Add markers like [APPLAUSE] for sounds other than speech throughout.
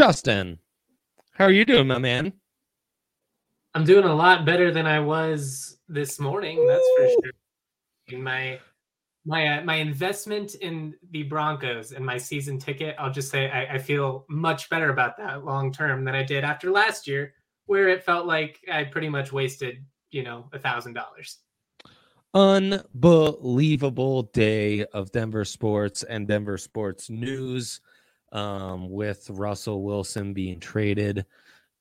Justin, how are you doing, my man? I'm doing a lot better than I was this morning. That's for sure. My my uh, my investment in the Broncos and my season ticket, I'll just say I, I feel much better about that long term than I did after last year, where it felt like I pretty much wasted, you know, a thousand dollars. Unbelievable day of Denver sports and Denver sports news um, with Russell Wilson being traded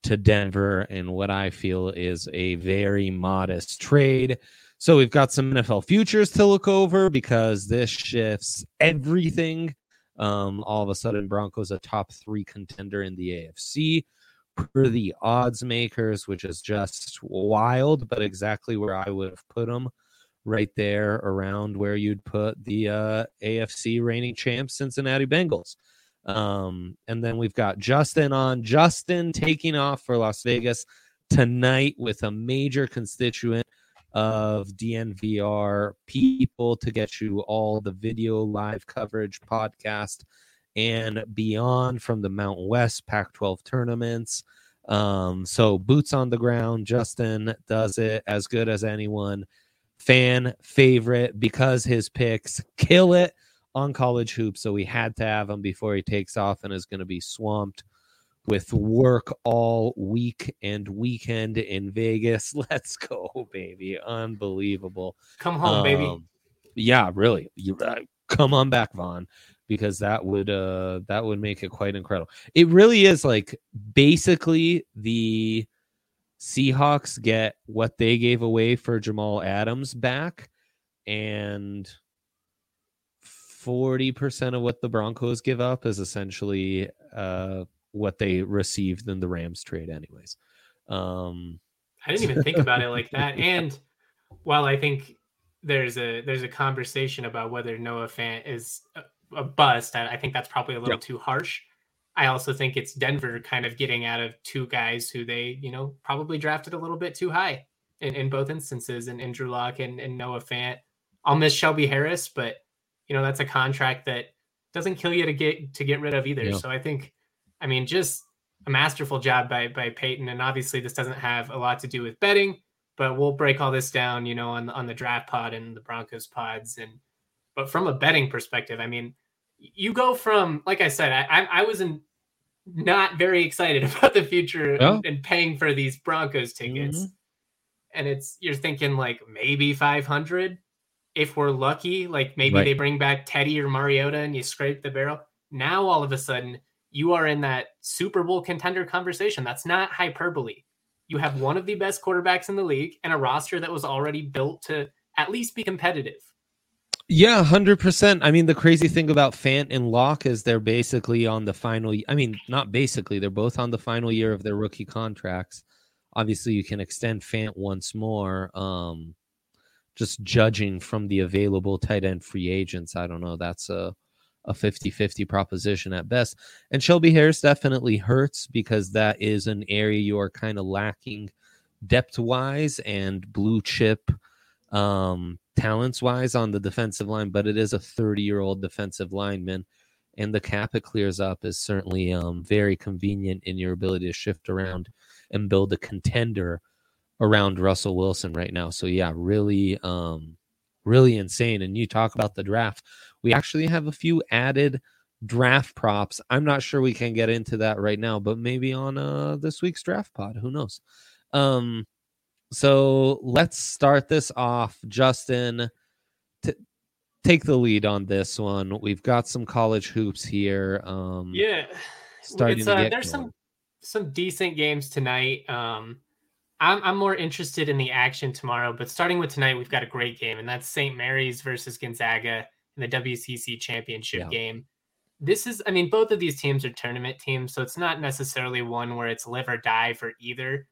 to Denver in what I feel is a very modest trade. So we've got some NFL futures to look over because this shifts everything. Um, all of a sudden, Broncos a top three contender in the AFC per the odds makers, which is just wild, but exactly where I would have put them right there around where you'd put the uh, AFC reigning champs Cincinnati Bengals. Um, and then we've got Justin on. Justin taking off for Las Vegas tonight with a major constituent of DNVR people to get you all the video live coverage, podcast, and beyond from the Mountain West Pac 12 tournaments. Um, so boots on the ground. Justin does it as good as anyone. Fan favorite because his picks kill it on college hoops. So we had to have him before he takes off and is going to be swamped with work all week and weekend in Vegas. [LAUGHS] Let's go, baby. Unbelievable. Come home, um, baby. Yeah, really. You uh, come on back, Vaughn, because that would uh that would make it quite incredible. It really is like basically the Seahawks get what they gave away for Jamal Adams back and 40% of what the Broncos give up is essentially uh, what they received in the Rams trade, anyways. Um, I didn't even think about it like that. [LAUGHS] And while I think there's a there's a conversation about whether Noah Fant is a, a bust, I, I, think that's probably a little yep. too harsh. I also think it's Denver kind of getting out of two guys who they, you know, probably drafted a little bit too high in, in both instances, and Andrew Luck and, and Noah Fant. I'll miss Shelby Harris, but you know that's a contract that doesn't kill you to get to get rid of either. Yeah. So I think, I mean, just a masterful job by by Paton. and obviously this doesn't have a lot to do with betting, but we'll break all this down, you know, on the, on the draft pod and the Broncos pods, and but from a betting perspective, I mean, you go from like I said, I I, I was in not very excited [LAUGHS] about the future and, and, paying for these Broncos tickets. Mm-hmm. And it's you're thinking like maybe 500 if we're lucky, like maybe right. they bring back Teddy or Mariota and you scrape the barrel. Now all of a sudden you are in that Super Bowl contender conversation. That's not hyperbole. You have one of the best quarterbacks in the league and a roster that was already built to at least be competitive. Yeah, hundred percent. I mean, the crazy thing about Fant and Lock is they're basically on the final. I mean, not basically. They're both on the final year of their rookie contracts. Obviously, you can extend Fant once more. Um, just judging from the available tight end free agents, I don't know. That's a a 50-50 proposition at best. And Shelby Harris definitely hurts because that is an area you are kind of lacking depth wise and blue chip um, talents wise on the defensive line, but it is a 30 year old defensive lineman. And the cap it clears up is certainly um, very convenient in your ability to shift around and build a contender around Russell Wilson right now. So yeah, really um really insane and you talk about the draft. We actually have a few added draft props. I'm not sure we can get into that right now, but maybe on uh this week's draft pod, who knows. Um so let's start this off Justin t- take the lead on this one. We've got some college hoops here. Um Yeah. Starting uh, there's going. some some decent games tonight. Um I'm, I'm more interested in the action tomorrow, but starting with tonight, we've got a great game, and that's St. Mary's versus Gonzaga in the WCC championship yeah. game. This is, I mean, both of these teams are tournament teams, so it's not necessarily one where it's live or die for either.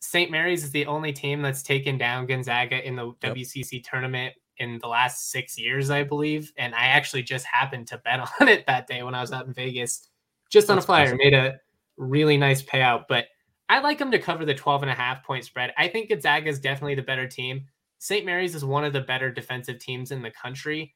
St. Mary's is the only team that's taken down Gonzaga in the yep. WCC tournament in the last six years, I believe. And I actually just happened to bet [LAUGHS] on it that day when I was out in Vegas, just on that's a flyer, awesome. made a really nice payout. But I like them to cover the 12 and a half point spread. I think Gonzaga is definitely the better team. St. Mary's is one of the better defensive teams in the country.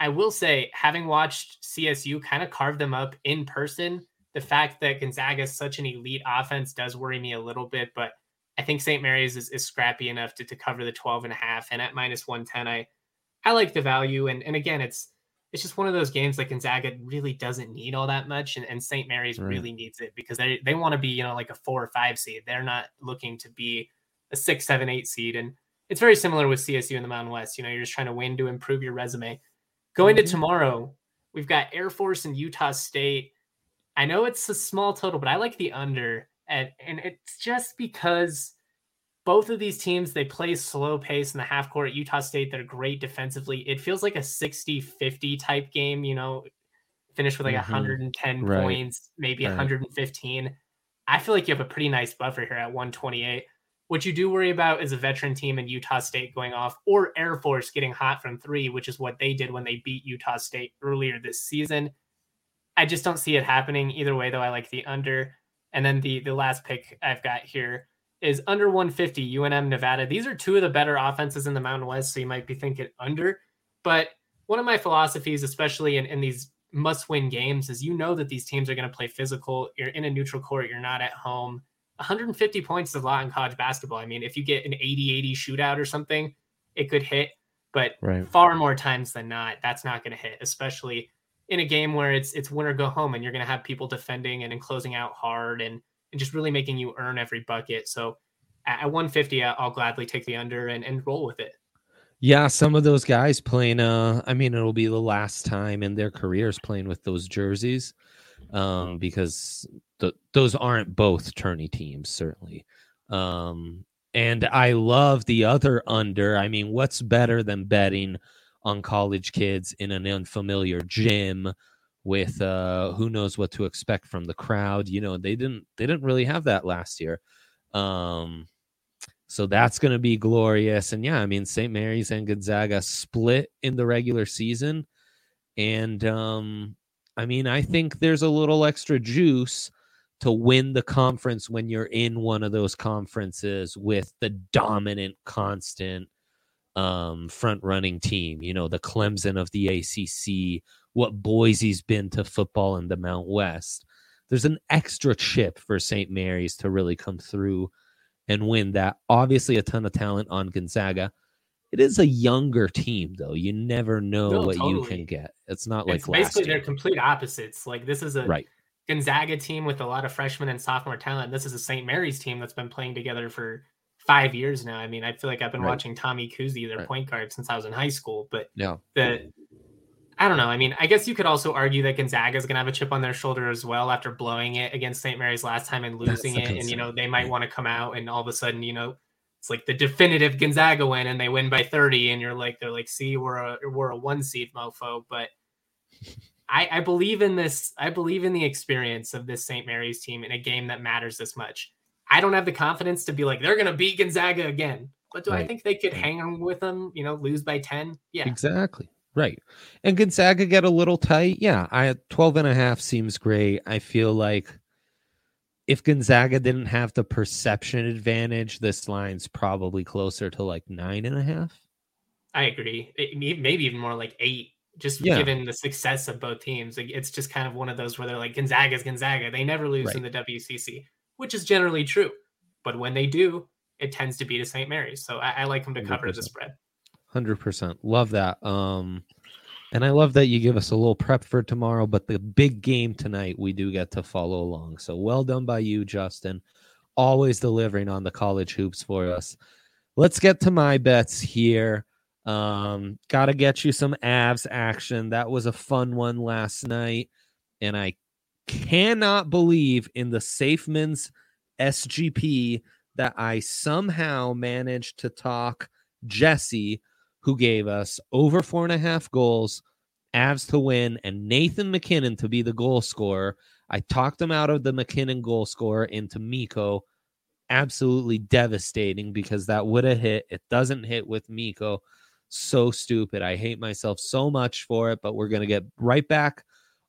I will say, having watched CSU kind of carve them up in person, The fact that Gonzaga is such an elite offense does worry me a little bit, but I think St. Mary's is, is scrappy enough to, to cover the 12 and a half. And at minus 110, I I like the value. And and again, it's it's just one of those games that Gonzaga really doesn't need all that much, and, and St. Mary's right. really needs it because they they want to be you know like a four or five seed. They're not looking to be a six, seven, eight seed, and it's very similar with CSU in the Mountain West. You know, you're just trying to win to improve your resume. Going mm-hmm. to tomorrow, we've got Air Force and Utah State. I know it's a small total, but I like the under, and and it's just because both of these teams they play slow pace in the half court. Utah State they're great defensively. It feels like a 60-50 type game, you know, finish with like mm-hmm. 110 right. points, maybe right. 115. I feel like you have a pretty nice buffer here at 128. What you do worry about is a veteran team in Utah State going off or Air Force getting hot from 3, which is what they did when they beat Utah State earlier this season. I just don't see it happening either way though. I like the under. And then the the last pick I've got here is under 150 UNM Nevada. These are two of the better offenses in the Mountain West, so you might be thinking under. But one of my philosophies, especially in, in these must win games, is you know that these teams are going to play physical. You're in a neutral court, you're not at home. 150 points is a lot in college basketball. I mean, if you get an 80 80 shootout or something, it could hit. But right. far more times than not, that's not going to hit, especially in a game where it's it's win or go home and you're going to have people defending and, and closing out hard and and just really making you earn every bucket. So at 150, I'll gladly take the under and, and roll with it. Yeah, some of those guys playing. Uh, I mean, it'll be the last time in their careers playing with those jerseys, um, because the, those aren't both tourney teams, certainly. Um, and I love the other under. I mean, what's better than betting on college kids in an unfamiliar gym with uh, who knows what to expect from the crowd. You know, they didn't they didn't really have that last year. Um, so that's going to be glorious. And yeah, I mean, St. Mary's and Gonzaga split in the regular season. And um, I mean, I think there's a little extra juice to win the conference when you're in one of those conferences with the dominant, constant um, front running team, you know, the Clemson of the ACC what Boise's been to football in the Mount West. There's an extra chip for St. Mary's to really come through and win that. Obviously, a ton of talent on Gonzaga. It is a younger team, though. You never know no, what totally. you can get. It's not like it's basically they're complete opposites. Like this is a right. Gonzaga team with a lot of freshmen and sophomore talent. This is a St. Mary's team that's been playing together for five years now. I mean, I feel like I've been right. watching Tommy Kuhse, their right. point guard, since I was in high school. But yeah, the I don't know. I mean, I guess you could also argue that Gonzaga is going to have a chip on their shoulder as well after blowing it against St. Mary's last time and losing it. And, you know, they might want to come out and all of a sudden, you know, it's like the definitive Gonzaga win and they win by 30. And you're like, they're like, see, we're a, we're a one seed mofo. But I, I believe in this. I believe in the experience of this St. Mary's team in a game that matters this much. I don't have the confidence to be like, they're going to beat Gonzaga again. But do right. I think they could hang with them, you know, lose by 10? Yeah. Exactly. Right. And Gonzaga get a little tight. Yeah, I 12 and a half seems great. I feel like if Gonzaga didn't have the perception advantage, this line's probably closer to like nine and a half. I agree. It, maybe even more like eight, just yeah. given the success of both teams. It's just kind of one of those where they're like Gonzaga's Gonzaga. They never lose right. in the WCC, which is generally true. But when they do, it tends to be to St. Mary's. So I, I like them to 100%. cover the spread. Hundred percent, love that. Um, and I love that you give us a little prep for tomorrow. But the big game tonight, we do get to follow along. So well done by you, Justin. Always delivering on the college hoops for us. Let's get to my bets here. Um, got to get you some Avs action. That was a fun one last night, and I cannot believe in the Safeman's SGP that I somehow managed to talk Jesse who gave us over four and a half goals, Avs to win, and Nathan MacKinnon to be the goal scorer. I talked him out of the MacKinnon goal scorer into Mikko. Absolutely devastating because that would have hit. It doesn't hit with Mikko. So stupid. I hate myself so much for it, but we're going to get right back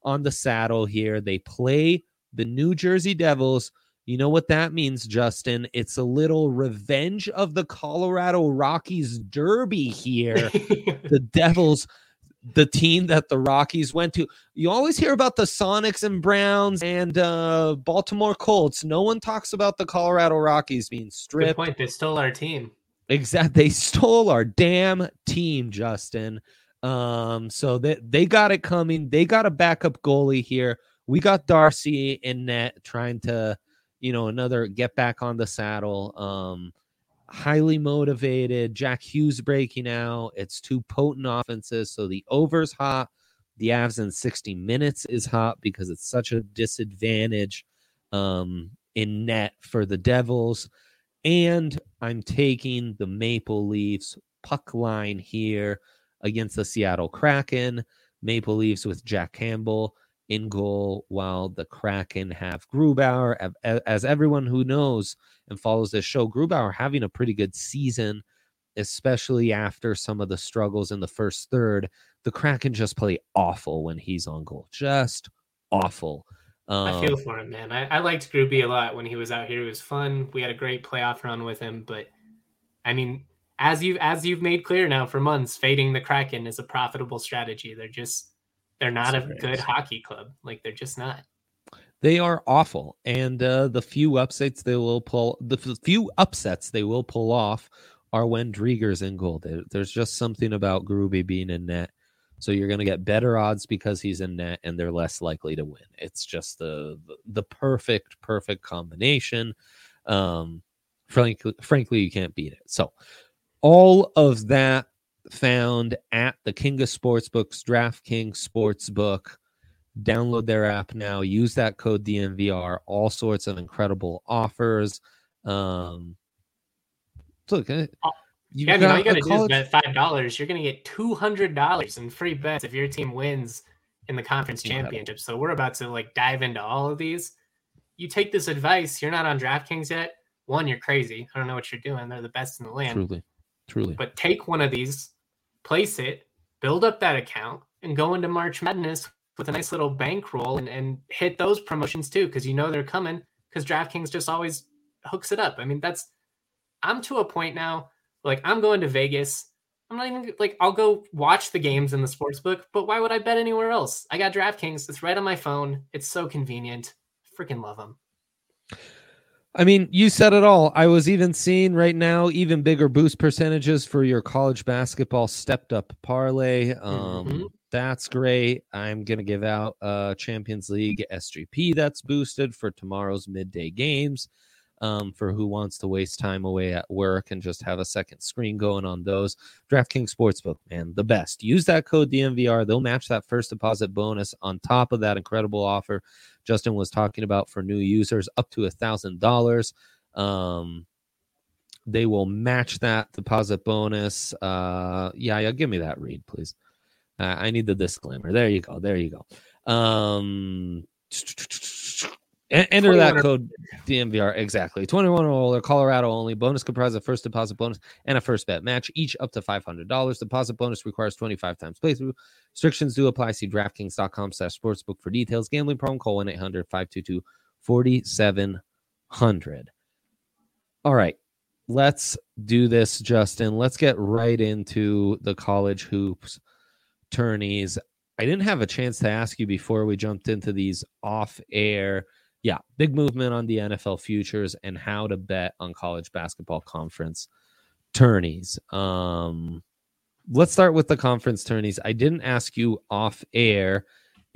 on the saddle here. They play the New Jersey Devils you know what that means, Justin? It's a little revenge of the Colorado Rockies derby here. [LAUGHS] the Devils the team that the Rockies went to. You always hear about the Sonics and Browns and uh, Baltimore Colts. No one talks about the Colorado Rockies being stripped. Good point. They stole our team. Exactly. They stole our damn team, Justin. Um, so they, they got it coming. They got a backup goalie here. We got Darcy in net trying to, you know, another get back on the saddle. Um, highly motivated. Jack Hughes breaking out. It's two potent offenses. So the over's hot. The Avs in 60 minutes is hot because it's such a disadvantage um, in net for the Devils. And I'm taking the Maple Leafs puck line here against the Seattle Kraken. Maple Leafs with Jack Campbell in goal, while the Kraken have Grubauer. As everyone who knows and follows this show, Grubauer having a pretty good season, especially after some of the struggles in the first third. The Kraken just play awful when he's on goal, just awful. Um, I feel for him, man. I, I liked Gruby a lot when he was out here. It was fun. We had a great playoff run with him, but I mean, as you as you've made clear now for months, fading the Kraken is a profitable strategy. They're just they're not a good hockey club. Like they're just not. They are awful, and uh, the few upsets they will pull, the few upsets they will pull off are when Driedger's in goal. There's just something about Gruby being in net, so you're going to get better odds because he's in net, and they're less likely to win. It's just the the perfect perfect combination. Um, frankly, frankly, you can't beat it. So all of that found at the King of Sportsbooks, DraftKings Sportsbook. Download their app now. Use that code DNVR. All sorts of incredible offers. Um, look, uh, you yeah, I mean, all you got to do is bet five dollars. You're going to get two hundred dollars in free bets if your team wins in the conference championship. So we're about to like dive into all of these. You take this advice. You're not on DraftKings yet. One, you're crazy. I don't know what you're doing. They're the best in the land. Truly. Truly. But take one of these, place it, build up that account, and go into March Madness with a nice little bankroll and, and hit those promotions too, because you know they're coming. Because DraftKings just always hooks it up. I mean, that's I'm to a point now, like I'm going to Vegas. I'm not even like I'll go watch the games in the sports book, but why would I bet anywhere else? I got DraftKings. It's right on my phone. It's so convenient. Freaking love them. I mean, you said it all. I was even seeing right now even bigger boost percentages for your college basketball stepped up parlay. Um, mm-hmm. That's great. I'm going to give out a Champions League SGP that's boosted for tomorrow's midday games um, for who wants to waste time away at work and just have a second screen going on those. DraftKings Sportsbook, man, the best. Use that code DNVR. They'll match that first deposit bonus on top of that incredible offer Justin was talking about for new users up to a thousand dollars. Um, they will match that deposit bonus. Uh, yeah, yeah, give me that read, please. Uh, I need the disclaimer. There you go. There you go. Um, enter that code DNVR exactly. 21 or older, Colorado only. Bonus comprised a first deposit bonus and a first bet match, each up to $500. Deposit bonus requires 25 times playthrough. Restrictions do apply. See DraftKings.com slash sportsbook for details. Gambling problem, call 1 800 522 4700. All right. Let's do this, Justin. Let's get right into the college hoops tourneys. I didn't have a chance to ask you before we jumped into these off air yeah, big movement on the NFL futures and how to bet on college basketball conference tourneys. Um, let's start with the conference tourneys. I didn't ask you off air.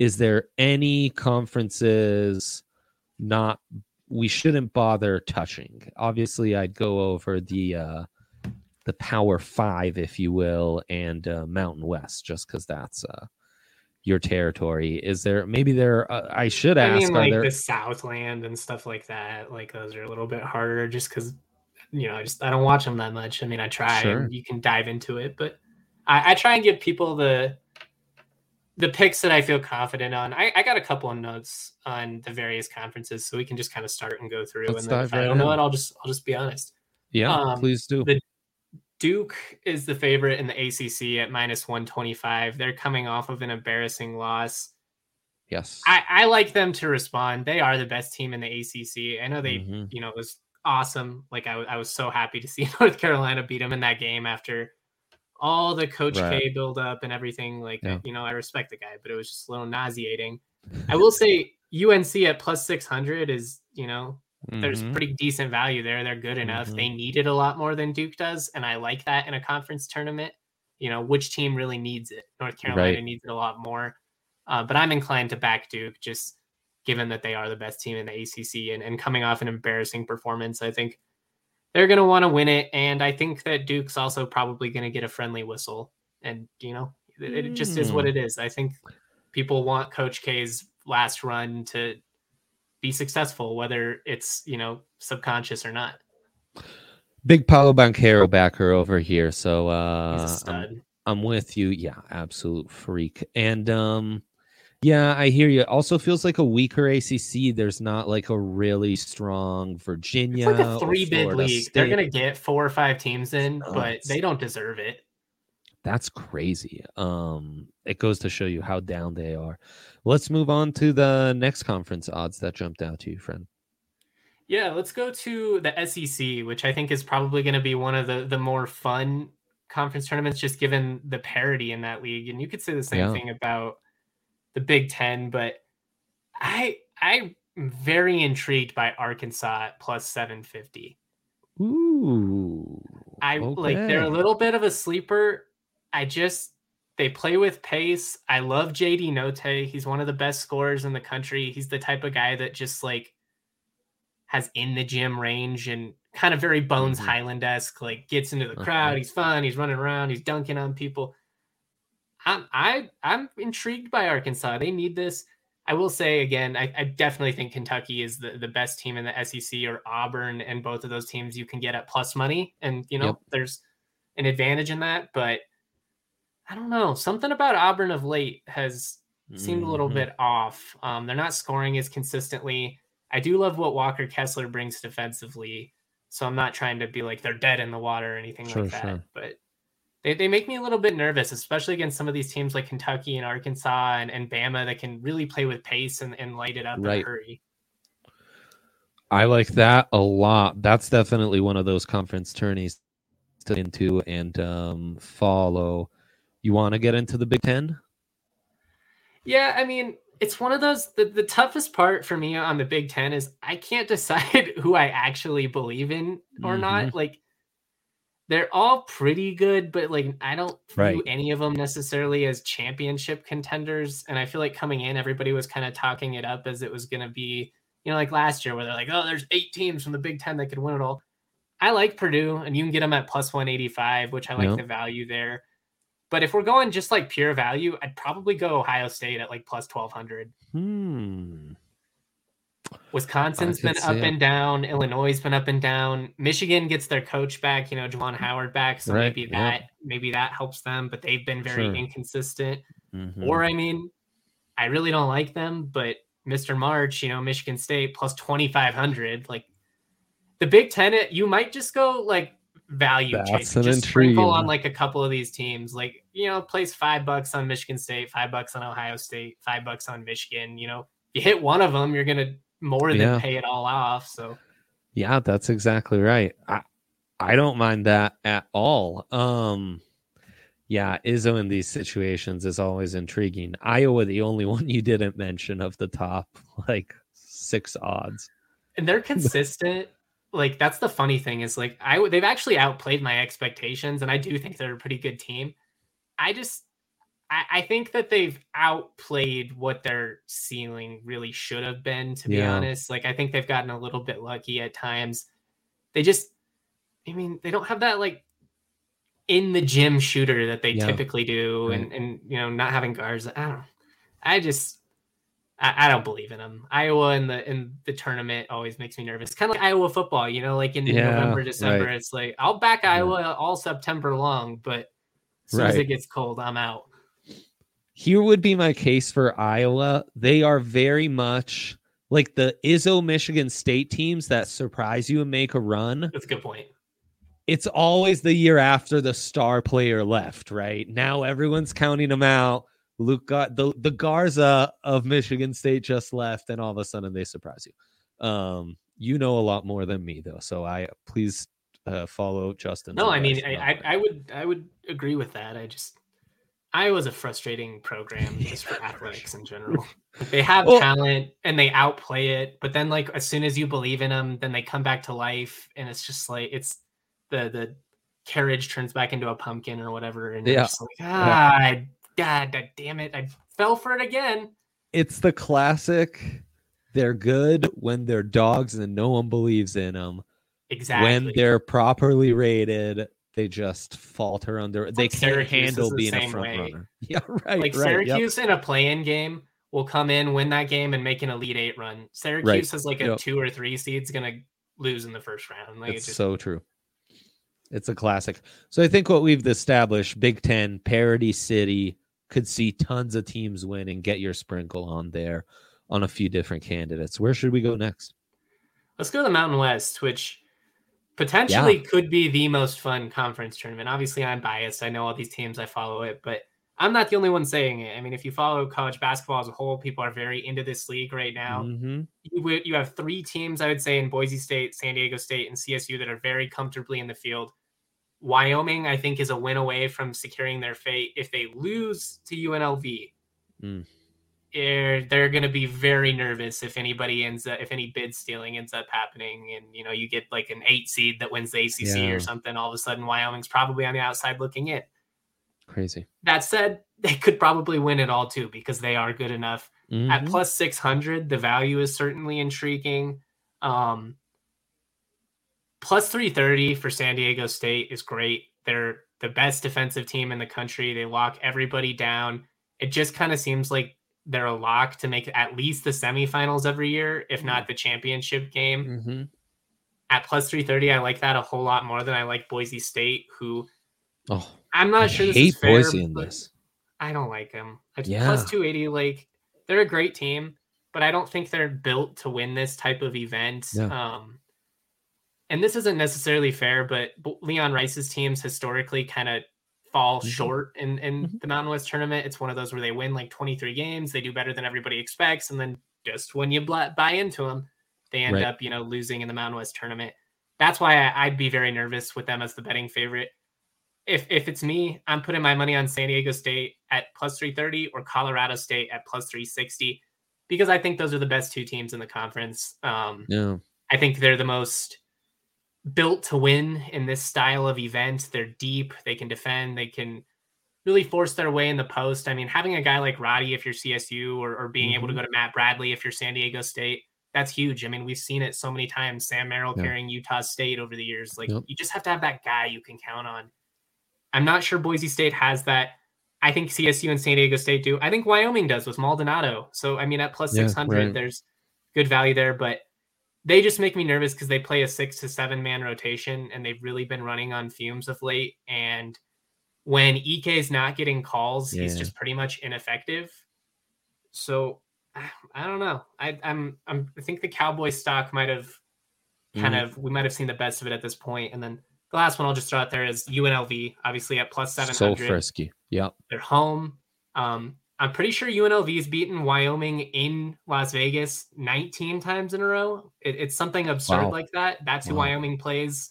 Is there any conferences not we shouldn't bother touching? Obviously, I'd go over the uh, the Power Five, if you will, and uh, Mountain West, just because that's uh, your territory? Is there maybe there? Uh, I should ask. I mean, like there... the Southland and stuff like that. Like those are a little bit harder, just because you know, I just I don't watch them that much. I mean, I try. Sure. you can dive into it, but I, I, try and give people the the picks that I feel confident on. I, I got a couple of notes on the various conferences, so we can just kind of start and go through. Let's and then if right I don't in. know it, I'll just I'll just be honest. Yeah, um, please do. The Duke is the favorite in the ACC at minus 125. They're coming off of an embarrassing loss. Yes. I, I like them to respond. They are the best team in the ACC. I know they, mm-hmm. you know, it was awesome. Like I, I was so happy to see [LAUGHS] North Carolina beat them in that game after all the Coach Right. K build up and everything. Like, Yeah. you know, I respect the guy, but it was just a little nauseating. I will say UNC at plus 600 is, you know, there's Mhm. pretty decent value there. They're good enough. Mhm. They need it a lot more than Duke does. And I like that in a conference tournament. You know, which team really needs it? North Carolina Right. needs it a lot more. Uh, but I'm inclined to back Duke just given that they are the best team in the ACC and, and coming off an embarrassing performance. I think they're going to want to win it. And I think that Duke's also probably going to get a friendly whistle. And, you know, it, it just is what Mm. it is. I think people want Coach K's last run to be successful, whether it's, you know, subconscious or not. Big Paolo Banchero backer over here. So uh, He's a I'm, stud. I'm with you. Yeah, absolute freak. And um, yeah, I hear you. Also feels like a weaker ACC. There's not like a really strong Virginia. It's like a three bid league. They're going to get four or five teams in, but they don't deserve it. That's crazy. Um, it goes to show you how down they are. Let's move on to the next conference odds that jumped out to you, friend. Yeah, let's go to the SEC, which I think is probably going to be one of the the more fun conference tournaments, just given the parity in that league. And you could say the same Yeah. thing about the Big Ten, but I I'm very intrigued by Arkansas plus seven fifty. Ooh, I like they're a little bit of a sleeper. I just they play with pace. I love JD Notae. He's one of the best scorers in the country. He's the type of guy that just like has in the gym range and kind of very Bones Mhm. Hyland esque. Like gets into the crowd. He's fun. He's running around. He's dunking on people. I'm I I'm intrigued by Arkansas. They need this. I will say again, I, I definitely think Kentucky is the, the best team in the SEC or Auburn, and both of those teams you can get at plus money, and you know Yep. there's an advantage in that. But I don't know, something about Auburn of late has seemed a little Mhm. bit off. Um, they're not scoring as consistently. I do love what Walker Kessler brings defensively, so I'm not trying to be like they're dead in the water or anything Sure, like that. sure. But they, they make me a little bit nervous, especially against some of these teams like Kentucky and Arkansas and, and Bama that can really play with pace and, and light it up in a hurry. I like that a lot. That's definitely one of those conference tourneys to into and um, follow. You want to get into the Big Ten? Yeah, I mean, it's one of those the, the toughest part for me on the Big Ten is I can't [LAUGHS] decide who I actually believe in or Mm-hmm. not. Like they're all pretty good, but like I don't view Right. any of them necessarily as championship contenders. And I feel like coming in, everybody was kind of talking it up as it was gonna be, you know, like last year where they're like, oh, there's eight teams from the Big Ten that could win it all. I like Purdue, and you can get them at plus 185, which I like Yeah. the value there. But if we're going just like pure value, I'd probably go Ohio State at like plus 1200. Hmm. Wisconsin's been up it. and down. Illinois has been up and down. Michigan gets their coach back, you know, Juwan Howard back. So Right, maybe yeah. that maybe that helps them, but they've been very Sure. inconsistent. Mhm. Or I mean, I really don't like them, but Mr. March, you know, Michigan State plus 2500. Like the Big Ten, you might just go like value That's chase. an Just sprinkle on like a couple of these teams. Like, you know, place five bucks on Michigan State, five bucks on Ohio State, five bucks on Michigan. You know, you hit one of them, you're gonna more than Yeah. pay it all off. So Yeah, that's exactly right. I I don't mind that at all. Um yeah, Izzo in these situations is always intriguing. Iowa, the only [LAUGHS] one you didn't mention of the top like six odds. and they're consistent. Like that's the funny thing is like I they've actually outplayed my expectations, and I do think they're a pretty good team. I just I, I think that they've outplayed what their ceiling really should have been. To be Yeah. honest, like I think they've gotten a little bit lucky at times. They just, I mean, they don't have that like in the gym shooter that they Yeah. typically do, and and you know not having guards. I don't. I just I, I don't believe in them. Iowa in the in the tournament always makes me nervous. Kind of like Iowa football, you know, like in Yeah, November, December, right. it's like I'll back Yeah. Iowa all September long, but as soon as it gets cold, I'm out. Here would be my case for Iowa. They are very much like the Izzo Michigan State teams that surprise you and make a run. That's a good point. It's always the year after the star player left, right? Now everyone's counting them out. Luke got the the Garza of Michigan State just left, and all of a sudden they surprise you. Um, you know a lot more than me though, so I please uh, follow Justin. No, I mean, I, I, I would I would agree with that. I just Iowa's a frustrating program [LAUGHS] just for athletics in general. they have well, talent and they outplay it, but then like as soon as you believe in them, then they come back to life, and it's just like it's the the carriage turns back into a pumpkin or whatever, and yeah, like, ah, God, God, damn it, I fell for it again. It's the classic. They're good when they're dogs and no one believes in them. Exactly. When they're properly rated, they just falter under. They can't Syracuse handle being a front way. runner. [LAUGHS] Yeah, right. Like right, Syracuse yep. in a play-in game will come in, win that game, and make an Elite Eight run. Syracuse right. is like a yep. two or three seed's gonna lose in the first round. Like it's it just... so true. It's a classic. So I think what we've established, Big Ten parity city, could see tons of teams win and get your sprinkle on there on a few different candidates. Where should we go next? Let's go to the Mountain West, which potentially yeah. could be the most fun conference tournament. Obviously, I'm biased. I know all these teams, I follow it, but I'm not the only one saying it. I mean, if you follow college basketball as a whole, people are very into this league right now. Mm-hmm. You, you have three teams, I would say, in Boise State, San Diego State, and CSU that are very comfortably in the field. Wyoming, I think, is a win away from securing their fate. If they lose to UNLV, mm they're, they're going to be very nervous if anybody ends up if any bid stealing ends up happening and you know you get like an eight seed that wins the ACC yeah. or something all of a sudden Wyoming's probably on the outside looking in crazy that said [LAUGHS] they could probably win it all too because they are good enough mm-hmm. at plus 600 the value is certainly intriguing um plus 330 for San Diego State is great they're the best defensive team in the country they lock everybody down it just kind of seems like they're a lock to make at least the semifinals every year, if not the championship game. Mm-hmm. At plus 330, I like that a whole lot more than I like Boise State, who oh, I'm not I sure this hate is fair, Boise in this. I don't like them. Yeah. Plus 280, like they're a great team, but I don't think they're built to win this type of event. Yeah. Um, and this isn't necessarily fair, but Leon Rice's teams historically kind of fall mm-hmm. short in in mm-hmm. the Mountain West tournament. It's one of those where they win like 23 games, they do better than everybody expects, and then just when you buy into them, they end right. up you know losing in the Mountain West tournament. That's why I, I'd be very nervous with them as the betting favorite. If if it's me, I'm putting my money on San Diego State at plus 330 or Colorado State at plus 360 because I think those are the best two teams in the conference. Um, yeah. I think they're the most built to win in this style of event. They're deep, they can defend, they can really force their way in the post. I mean, having a guy like Roddy, if you're CSU, or, or being mm-hmm. able to mm-hmm. go to Matt Bradley, if you're San Diego State, that's huge. I mean, we've seen it so many times. Sam Merrill carrying Utah State over the years. Like, yep. you just have to have that guy you can count on. I'm not sure Boise State has that. I think CSU and San Diego State do. I think Wyoming does with Maldonado. So, I mean, at plus yeah, 600, right. there's good value there. But they just make me nervous because they play a six to seven man rotation and they've really been running on fumes of late. And when Ike is not getting calls, yeah. he's just pretty much ineffective. So [SIGHS] I don't know. I, I'm, I'm I think the Cowboy stock might have kind mm. of we might have seen the best of it at this point. And then the last one I'll just throw out there is UNLV, obviously at plus seven hundred. So frisky. Yep. They're home. Um, I'm pretty sure UNLV's beaten Wyoming in Las Vegas 19 times in a row. It, it's something absurd wow. like that. That's who wow. Wyoming plays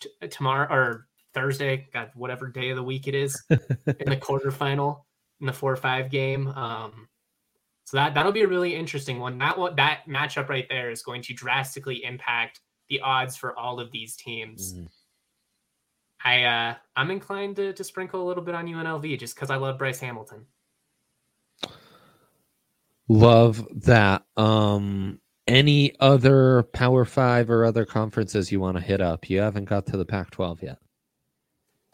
t- tomorrow or Thursday, God, whatever day of the week it is, in the [LAUGHS] quarterfinal in the four or five game. Um, so that that'll be a really interesting one. That that matchup right there is going to drastically impact the odds for all of these teams. Mm. I uh, I'm inclined to, to sprinkle a little bit on UNLV just because I love Bryce Hamilton. Love that. Um, any other Power Five or other conferences you want to hit up? You haven't got to the Pac-12 yet.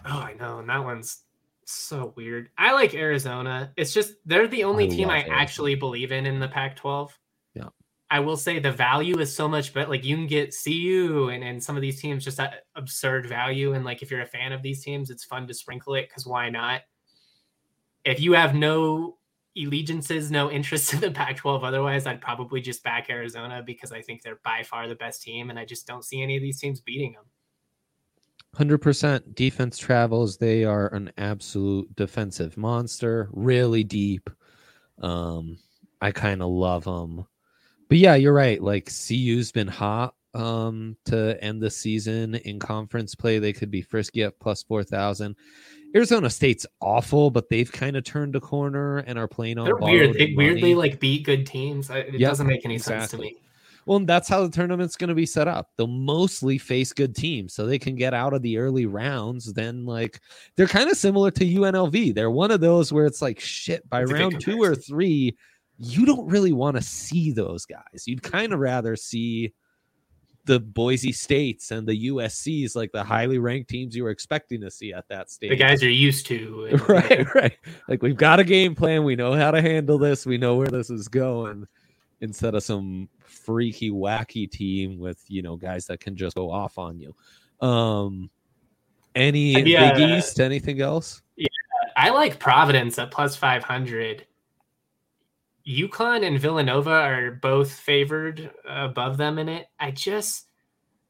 Oh, I know, and that one's so weird. I like Arizona. It's just they're the only I team I Arizona. actually believe in in the Pac-12. Yeah, I will say the value is so much better. Like you can get CU and and some of these teams just at absurd value. And like if you're a fan of these teams, it's fun to sprinkle it because why not? If you have no allegiances, no interest [LAUGHS] in the Pac 12 otherwise, I'd probably just back Arizona because I think they're by far the best team. And I just don't see any of these teams beating them. 100% defense travels. They are an absolute defensive monster, really deep. Um, I kind of love them. But yeah, you're right. Like CU's been hot. um, to end the season in conference play. They could be frisky at plus 4,000. Arizona State's awful, but they've kind of turned a corner and are playing on. They're weird. They money. weirdly like beat good teams. It yep, doesn't make any exactly. sense to me. Well, that's how the tournament's going to be set up. They'll mostly face good teams, so they can get out of the early rounds. Then, like, they're kind of similar to UNLV. They're one of those where it's like, shit, by round two or three, you don't really want to see those guys. You'd kind of rather see the Boise States and the USCs, like the highly ranked teams you were expecting to see at that stage. The guys you're used to. And, [LAUGHS] right, right. Like we've got a game plan. We know how to handle this. We know where this is going. Instead of some freaky, wacky team with you know guys that can just go off on you. Um, any yeah, Big East? Anything else? Yeah, I like Providence at plus five hundred. UConn and Villanova are both favored above them in it. I just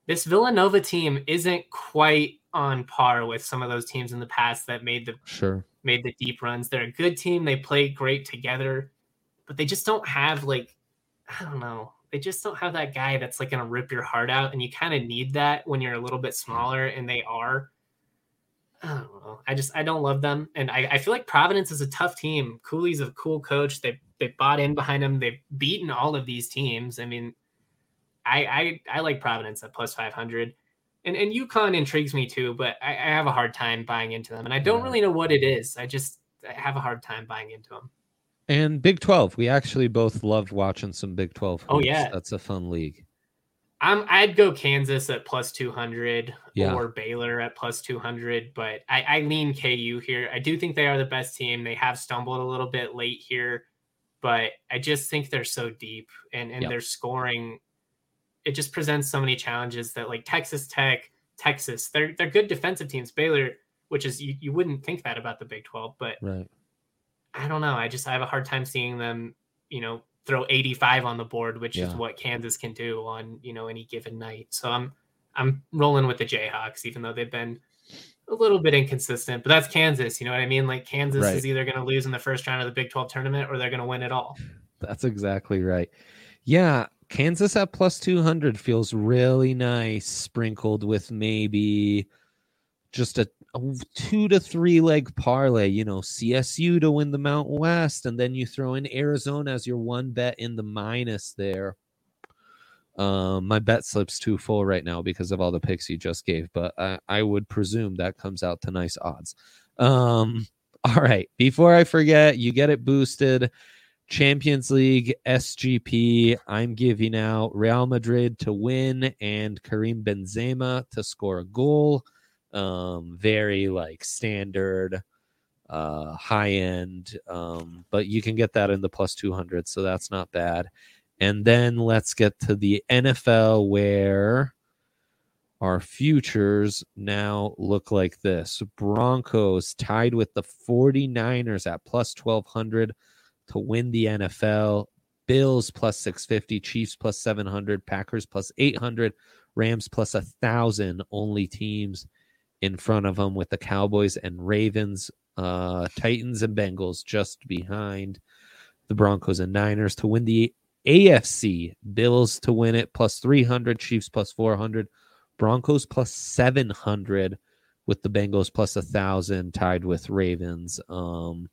this Villanova team isn't quite on par with some of those teams in the past that made the sure made the deep runs. They're a good team. They play great together, but they just don't have like I don't know. They just don't have that guy that's like going to rip your heart out, and you kind of need that when you're a little bit hmm. smaller, and they are. I don't know. I just I don't love them, and I, I feel like Providence is a tough team. Cooley's a cool coach. They they bought in behind him. They've beaten all of these teams. I mean, I I, I like Providence at plus five hundred, and and UConn intrigues me too, but I, I, have a hard time buying into them, and I don't really know what it is. I just I have a hard time buying into them. And Big Twelve, we actually both loved watching some Big Twelve. Oh, hoops. Oh yeah, that's a fun league. I'm I'd go Kansas at plus 200 yeah. or Baylor at plus 200, but I, I lean KU here. I do think they are the best team. They have stumbled a little bit late here, but I just think they're so deep and and yep. their scoring it just presents so many challenges that like Texas Tech, Texas, they're they're good defensive teams. Baylor, which is you, you wouldn't think that about the Big 12, but right. I don't know. I just I have a hard time seeing them, you know, throw 85 on the board, which yeah. is what Kansas can do on, you know, any given night. So I'm I'm rolling with the Jayhawks, even though they've been a little bit inconsistent. But that's Kansas, you know what I mean? Like Kansas right. is either gonna lose in the first round of the Big 12 tournament or they're gonna win it all. That's exactly right. Yeah, Kansas at plus 200 feels really nice, sprinkled with maybe just a two to three leg parlay, you know, CSU to win the Mount West, and then you throw in Arizona as your one bet in the minus there. Um, my bet slips too full right now because of all the picks you just gave, but I, I would presume that comes out to nice odds. Um, [LAUGHS] all right, before I forget, you get it boosted. Champions League SGP. I'm giving out Real Madrid to win and Karim Benzema to score a goal um, very like standard, uh, high end. Um, but you can get that in the plus 200, so that's not bad. And then let's get to the NFL where our futures now look like this Broncos tied with the 49ers at plus 1200 to win the NFL. Bills plus 650, Chiefs plus 700, Packers plus 800, Rams plus a thousand. Only teams in front of them with the Cowboys and Ravens, uh, Titans and Bengals just behind the Broncos and Niners to win the AFC. Bills to win it plus 300, Chiefs plus 400, Broncos plus 700 with the Bengals plus a thousand tied with Ravens. Um,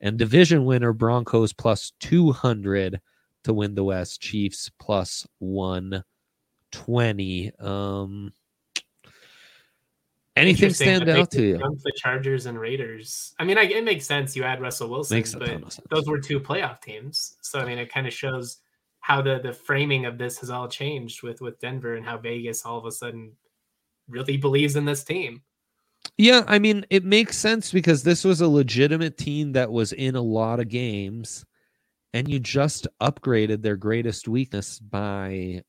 and division winner Broncos plus 200 to win the West, Chiefs plus 120. Um, Anything stand out to you? The Chargers and Raiders. I mean, I, it makes sense. You add Russell Wilson, makes but those were two playoff teams. So I mean, it kind of shows how the the framing of this has all changed with with Denver and how Vegas all of a sudden really believes in this team. Yeah, I mean, it makes sense because this was a legitimate team that was in a lot of games, and you just upgraded their greatest weakness by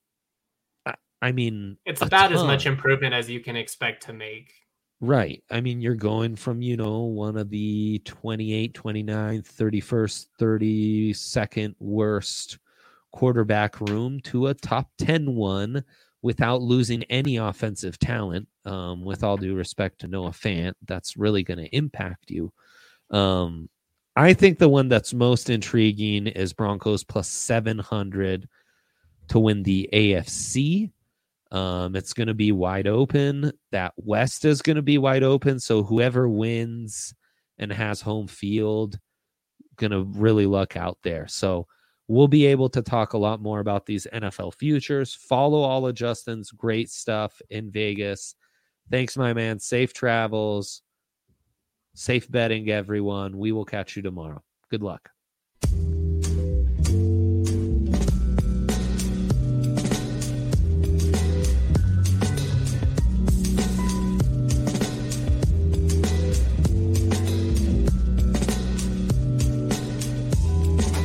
I mean, it's about ton. as much improvement as you can expect to make. Right. I mean, you're going from, you know, one of the 28, 29, 31st, 32nd worst quarterback room to a top 10 one without losing any offensive talent. Um, with all due respect to Noah Fant, that's really going to impact you. Um, I think the one that's most intriguing is Broncos plus 700 to win the AFC Um, it's going to be wide open. That West is going to be wide open. So whoever wins and has home field, going to really luck out there. So we'll be able to talk a lot more about these NFL futures. Follow all of Justin's great stuff in Vegas. Thanks, my man. Safe travels. Safe betting, everyone. We will catch you tomorrow. Good luck.